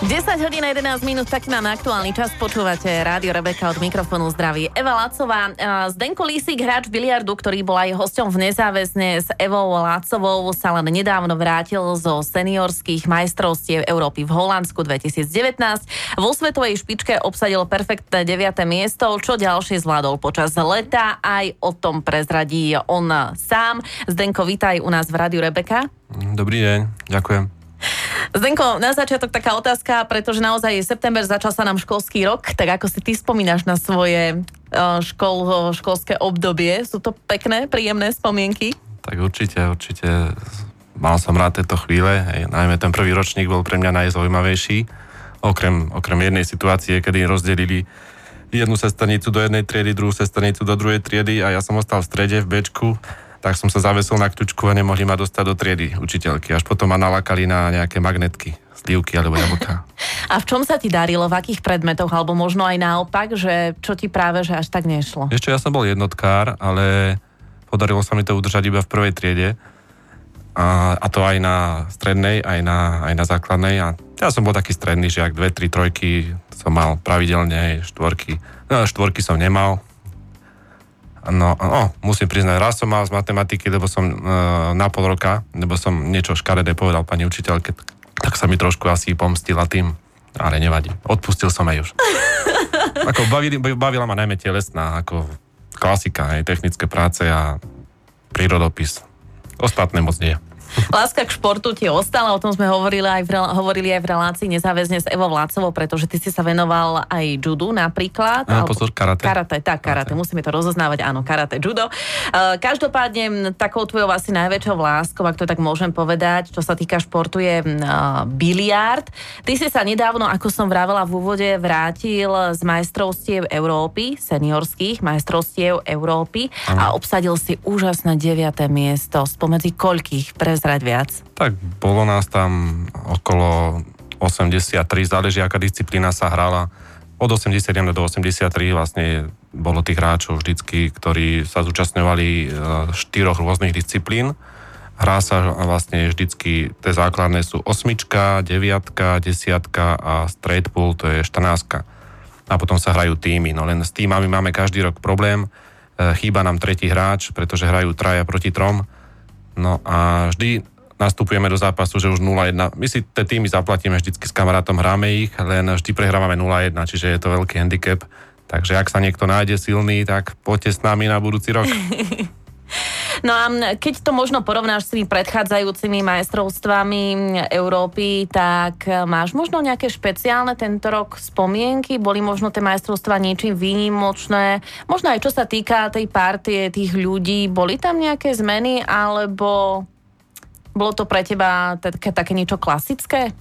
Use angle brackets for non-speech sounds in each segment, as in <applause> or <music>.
10 hodín 11 minút, tak máme aktuálny čas. Počúvate Rádio Rebeka od mikrofónu zdraví. Eva Lacová, Zdenko Lísik, hráč biliardu, ktorý bol aj hosťom v nezáväzne s Evou Lacovou, sa len nedávno vrátil zo seniorských majstrovstiev Európy v Holandsku 2019. Vo svetovej špičke obsadil perfektné 9. miesto, čo ďalšie zvládol počas leta. Aj o tom prezradí on sám. Zdenko, vítaj u nás v Rádiu Rebeka. Dobrý deň, ďakujem. Zdenko, na začiatok taká otázka, pretože naozaj je september, začal sa nám školský rok, tak ako si ty spomínaš na svoje uh, škol, školské obdobie? Sú to pekné, príjemné spomienky? Tak určite, určite. Mal som rád tieto chvíle, hej, najmä ten prvý ročník bol pre mňa najzaujímavejší. Okrem, okrem jednej situácie, kedy rozdelili jednu sestrnicu do jednej triedy, druhú sestrnicu do druhej triedy a ja som ostal v strede v Bčku tak som sa zavesil na kľúčku a nemohli ma dostať do triedy učiteľky. Až potom ma nalakali na nejaké magnetky, slivky alebo jablka. <laughs> A v čom sa ti darilo, v akých predmetoch, alebo možno aj naopak, že čo ti práve, že až tak nešlo? Ešte ja som bol jednotkár, ale podarilo sa mi to udržať iba v prvej triede. A, a to aj na strednej, aj na, aj na základnej. A ja som bol taký stredný, že ak dve, tri trojky som mal pravidelne, štvorky. No, štvorky som nemal, No, no, musím priznať, raz som mal z matematiky, lebo som e, na pol roka, lebo som niečo škaredé povedal pani učiteľke, tak sa mi trošku asi pomstila tým, ale nevadí. Odpustil som aj už. <laughs> ako bavili, bavila ma najmä telesná, ako klasika, aj technické práce a prírodopis. Ostatné moc nie. Láska k športu ti ostala, o tom sme hovorili aj v, hovorili aj v relácii nezáväzne s Evo Vlácovou, pretože ty si sa venoval aj judu napríklad. A, pozor, karate. Karate, tak, karate, karate. musíme to rozoznávať, áno, karate, judo. Každopádne takou tvojou asi najväčšou láskou, ak to tak môžem povedať, čo sa týka športu, je biliard. Ty si sa nedávno, ako som vravela v úvode, vrátil z majstrovstiev Európy, seniorských majstrovstiev Európy a obsadil si úžasné 9. miesto spomedzi koľkých pre prezrať viac? Tak bolo nás tam okolo 83, záleží aká disciplína sa hrala. Od 87 do 83 vlastne bolo tých hráčov vždycky, ktorí sa zúčastňovali e, štyroch rôznych disciplín. Hrá sa vlastne vždycky, tie základné sú osmička, deviatka, desiatka a straight pool, to je 14. A potom sa hrajú týmy. No len s týmami máme každý rok problém. E, chýba nám tretí hráč, pretože hrajú traja proti trom No a vždy nastupujeme do zápasu, že už 0-1. My si tie týmy zaplatíme vždycky s kamarátom, hráme ich, len vždy prehrávame 0-1, čiže je to veľký handicap. Takže ak sa niekto nájde silný, tak poďte s nami na budúci rok. <laughs> No a keď to možno porovnáš s tými predchádzajúcimi majstrovstvami Európy, tak máš možno nejaké špeciálne tento rok spomienky? Boli možno tie majstrovstvá niečím výnimočné? Možno aj čo sa týka tej partie, tých ľudí, boli tam nejaké zmeny, alebo bolo to pre teba také, také niečo klasické?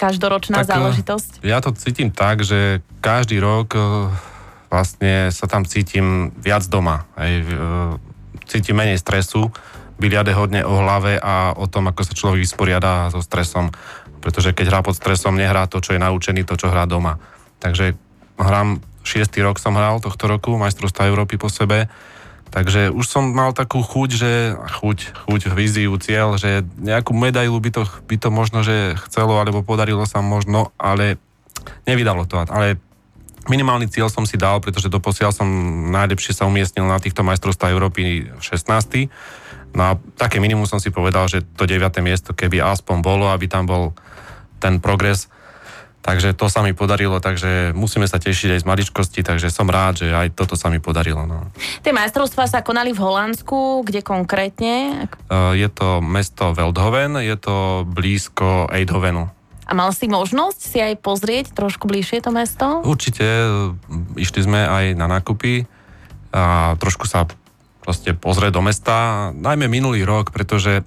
Každoročná tak, eh, záležitosť? Ja to cítim tak, že každý rok eh, vlastne sa tam cítim viac doma. Aj, cíti menej stresu, biliade hodne o hlave a o tom, ako sa človek vysporiada so stresom. Pretože keď hrá pod stresom, nehrá to, čo je naučený, to, čo hrá doma. Takže hrám, šiestý rok som hral tohto roku, majstrovstva Európy po sebe, Takže už som mal takú chuť, že chuť, chuť, víziu, cieľ, že nejakú medailu by to, by to možno, že chcelo, alebo podarilo sa možno, ale nevydalo to. Ale minimálny cieľ som si dal, pretože doposiaľ som najlepšie sa umiestnil na týchto majstrovstvách Európy 16. No a také minimum som si povedal, že to 9. miesto, keby aspoň bolo, aby tam bol ten progres. Takže to sa mi podarilo, takže musíme sa tešiť aj z maličkosti, takže som rád, že aj toto sa mi podarilo. No. Tie majstrovstvá sa konali v Holandsku, kde konkrétne? Je to mesto Veldhoven, je to blízko Eidhovenu. A mal si možnosť si aj pozrieť trošku bližšie to mesto? Určite, išli sme aj na nákupy a trošku sa proste pozrieť do mesta, najmä minulý rok, pretože e,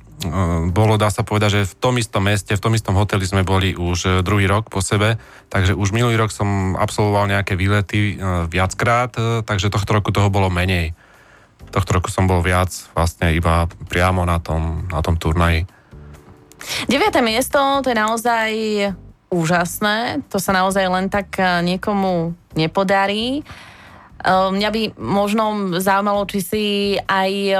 bolo, dá sa povedať, že v tom istom meste, v tom istom hoteli sme boli už druhý rok po sebe, takže už minulý rok som absolvoval nejaké výlety e, viackrát, e, takže tohto roku toho bolo menej. Tohto roku som bol viac vlastne iba priamo na tom, na tom turnaji. 9. miesto, to je naozaj úžasné. To sa naozaj len tak eh, niekomu nepodarí. Eh, mňa by možno zaujímalo, či si aj eh,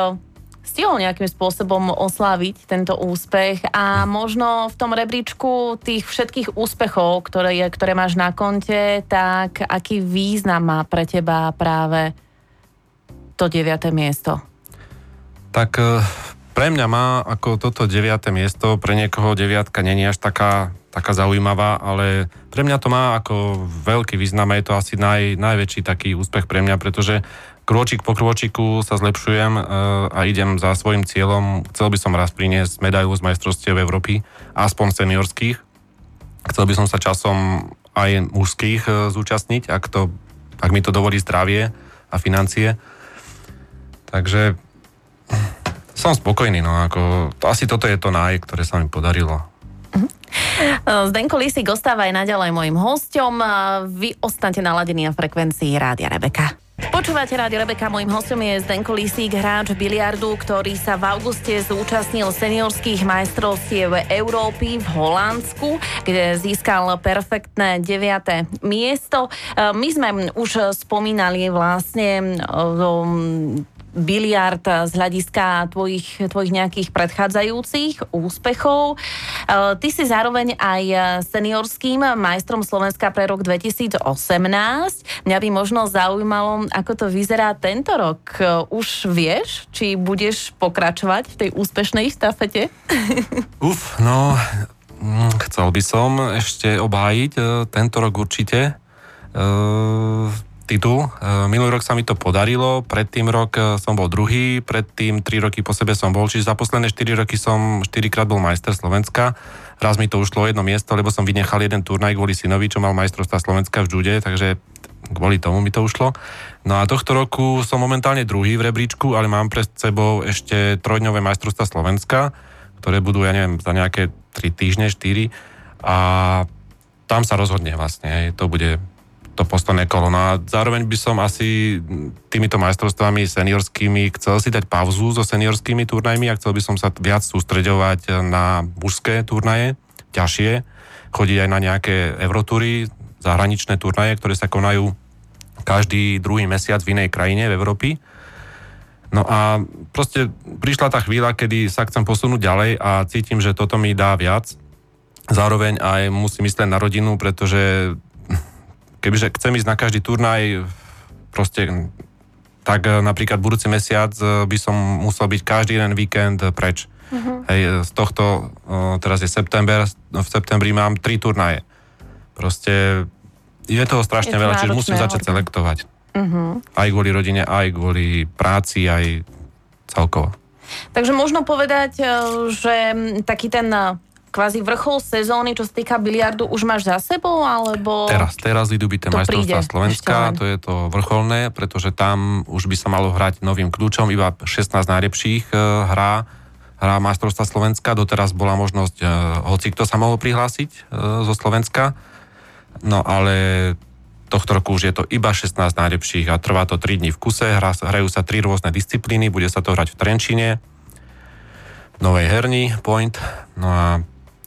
stihol nejakým spôsobom osláviť tento úspech a možno v tom rebríčku tých všetkých úspechov, ktoré, ktoré máš na konte, tak aký význam má pre teba práve to 9. miesto? Tak e, pre mňa má ako toto 9. miesto, pre niekoho deviatka není až taká, taká zaujímavá, ale pre mňa to má ako veľký význam a je to asi naj, najväčší taký úspech pre mňa, pretože krôčik po krôčiku sa zlepšujem e, a idem za svojim cieľom. Chcel by som raz priniesť medailu z majstrovstiev Európy, aspoň seniorských. Chcel by som sa časom aj mužských e, zúčastniť, ak, to, ak mi to dovolí zdravie a financie. Takže som spokojný, no ako, asi toto je to naj, ktoré sa mi podarilo. Mhm. Zdenko Lisík ostáva aj naďalej môjim hosťom. Vy ostanete naladení na frekvencii Rádia Rebeka. Počúvate Rádio Rebeka, môjim hostom je Zdenko Lisík, hráč biliardu, ktorý sa v auguste zúčastnil seniorských majstrovstiev Európy v Holandsku, kde získal perfektné 9. miesto. My sme už spomínali vlastne biliard z hľadiska tvojich, tvojich nejakých predchádzajúcich úspechov. E, ty si zároveň aj seniorským majstrom Slovenska pre rok 2018. Mňa by možno zaujímalo, ako to vyzerá tento rok. E, už vieš, či budeš pokračovať v tej úspešnej štafete? <laughs> Uf, no, mm, chcel by som ešte obhájiť e, tento rok určite titul. E, minulý rok sa mi to podarilo, predtým rok e, som bol druhý, predtým tri roky po sebe som bol, čiže za posledné 4 roky som 4 krát bol majster Slovenska. Raz mi to ušlo jedno miesto, lebo som vynechal jeden turnaj kvôli synovi, čo mal majstrovstva Slovenska v jude, takže kvôli tomu mi to ušlo. No a tohto roku som momentálne druhý v rebríčku, ale mám pred sebou ešte trojdňové majstrovstva Slovenska, ktoré budú, ja neviem, za nejaké 3 týždne, 4 a tam sa rozhodne vlastne, to bude to posledné kolo. No a zároveň by som asi týmito majstrovstvami seniorskými chcel si dať pauzu so seniorskými turnajmi a chcel by som sa viac sústreďovať na mužské turnaje, ťažšie, chodiť aj na nejaké eurotúry, zahraničné turnaje, ktoré sa konajú každý druhý mesiac v inej krajine v Európy. No a proste prišla tá chvíľa, kedy sa chcem posunúť ďalej a cítim, že toto mi dá viac. Zároveň aj musím myslieť na rodinu, pretože kebyže chcem ísť na každý turnaj, proste tak e, napríklad budúci mesiac e, by som musel byť každý jeden víkend preč. Uh-huh. Hej, z tohto, e, teraz je september, v septembri mám tri turnaje. Proste je toho strašne je to veľa, čiže musím začať hodne. selektovať. Uh-huh. Aj kvôli rodine, aj kvôli práci, aj celkovo. Takže možno povedať, že taký ten kvázi vrchol sezóny, čo sa týka biliardu, už máš za sebou, alebo... Teraz, teraz idú byť majstrovstvá Slovenska, to je to vrcholné, pretože tam už by sa malo hrať novým kľúčom, iba 16 najlepších uh, hrá, hrá majstrovstva Slovenska, doteraz bola možnosť, uh, hoci kto sa mohol prihlásiť uh, zo Slovenska, no ale tohto roku už je to iba 16 najlepších a trvá to 3 dní v kuse, hra, hrajú sa 3 rôzne disciplíny, bude sa to hrať v Trenčine, Novej herni, Point, no a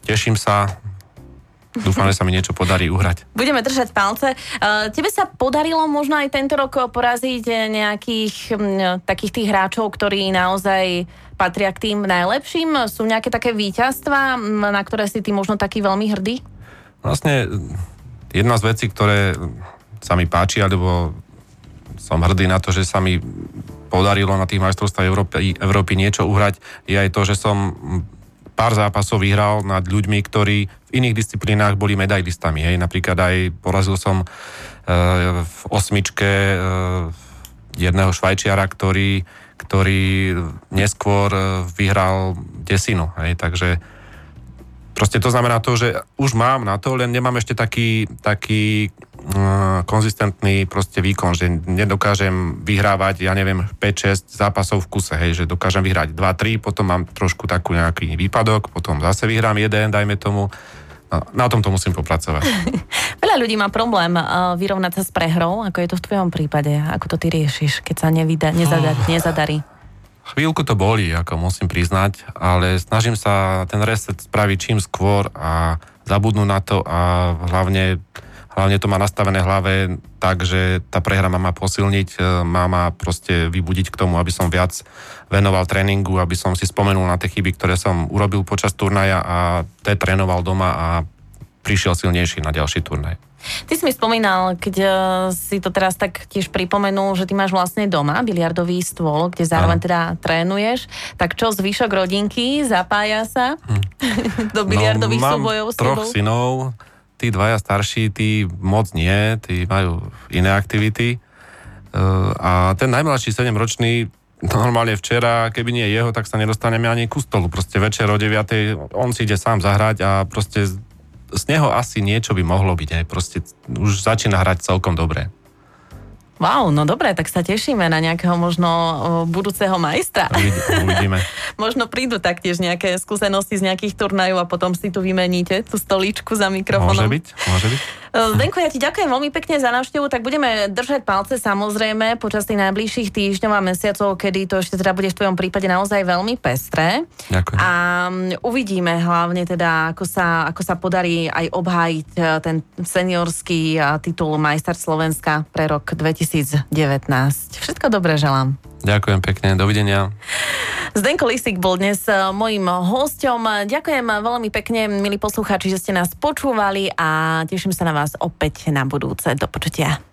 Teším sa, Dúfam, že sa mi niečo podarí uhrať. Budeme držať palce. E, tebe sa podarilo možno aj tento rok poraziť nejakých takých tých hráčov, ktorí naozaj patria k tým najlepším? Sú nejaké také víťazstva, na ktoré si ty možno taký veľmi hrdý? Vlastne jedna z vecí, ktoré sa mi páči, alebo som hrdý na to, že sa mi podarilo na tých majstrovstvách Európy, Európy niečo uhrať, je aj to, že som pár zápasov vyhral nad ľuďmi, ktorí v iných disciplínach boli medailistami. Hej. Napríklad aj porazil som e, v osmičke e, jedného švajčiara, ktorý, ktorý neskôr e, vyhral desinu. Hej. Takže proste to znamená to, že už mám na to, len nemám ešte taký, taký konzistentný proste výkon, že nedokážem vyhrávať, ja neviem, 5-6 zápasov v kuse, hej, že dokážem vyhrať 2-3, potom mám trošku takú nejaký výpadok, potom zase vyhrám jeden, dajme tomu. No, na tomto musím popracovať. <laughs> Veľa ľudí má problém uh, vyrovnať sa s prehrou, ako je to v tvojom prípade. Ako to ty riešiš, keď sa nevida, nezada, nezadarí? Chvíľku to boli, ako musím priznať, ale snažím sa ten reset spraviť čím skôr a zabudnúť na to a hlavne, Hlavne to má nastavené hlave tak, že tá prehra ma má posilniť, e, má ma proste vybudiť k tomu, aby som viac venoval tréningu, aby som si spomenul na tie chyby, ktoré som urobil počas turnaja a te trénoval doma a prišiel silnejší na ďalší turnaj. Ty si mi spomínal, keď uh, si to teraz tak tiež pripomenul, že ty máš vlastne doma biliardový stôl, kde zároveň teda trénuješ. Tak čo, zvyšok rodinky zapája sa hm. <laughs> do biliardových no, súbojov s troch synov, tí dvaja starší, tí moc nie, tí majú iné aktivity. Uh, a ten najmladší 7-ročný normálne včera, keby nie jeho, tak sa nedostaneme ani ku stolu. Proste večer o 9. on si ide sám zahrať a proste z neho asi niečo by mohlo byť. Aj proste už začína hrať celkom dobre. Wow, no dobre, tak sa tešíme na nejakého možno budúceho majstra. Uvidíme. <laughs> možno prídu taktiež nejaké skúsenosti z nejakých turnajov a potom si tu vymeníte tú stoličku za mikrofónom. Môže byť, môže byť. Zdenko, ja ti ďakujem veľmi pekne za návštevu, tak budeme držať palce samozrejme počas tých najbližších týždňov a mesiacov, kedy to ešte teda bude v tvojom prípade naozaj veľmi pestré. Ďakujem. A uvidíme hlavne teda, ako sa, ako sa podarí aj obhájiť e, ten seniorský e, titul majster Slovenska pre rok 2019. Všetko dobré želám. Ďakujem pekne, dovidenia. Zdenko Lisik bol dnes e, mojim hosťom. Ďakujem veľmi pekne, milí poslucháči, že ste nás počúvali a teším sa na vás opäť na budúce. Do počutia.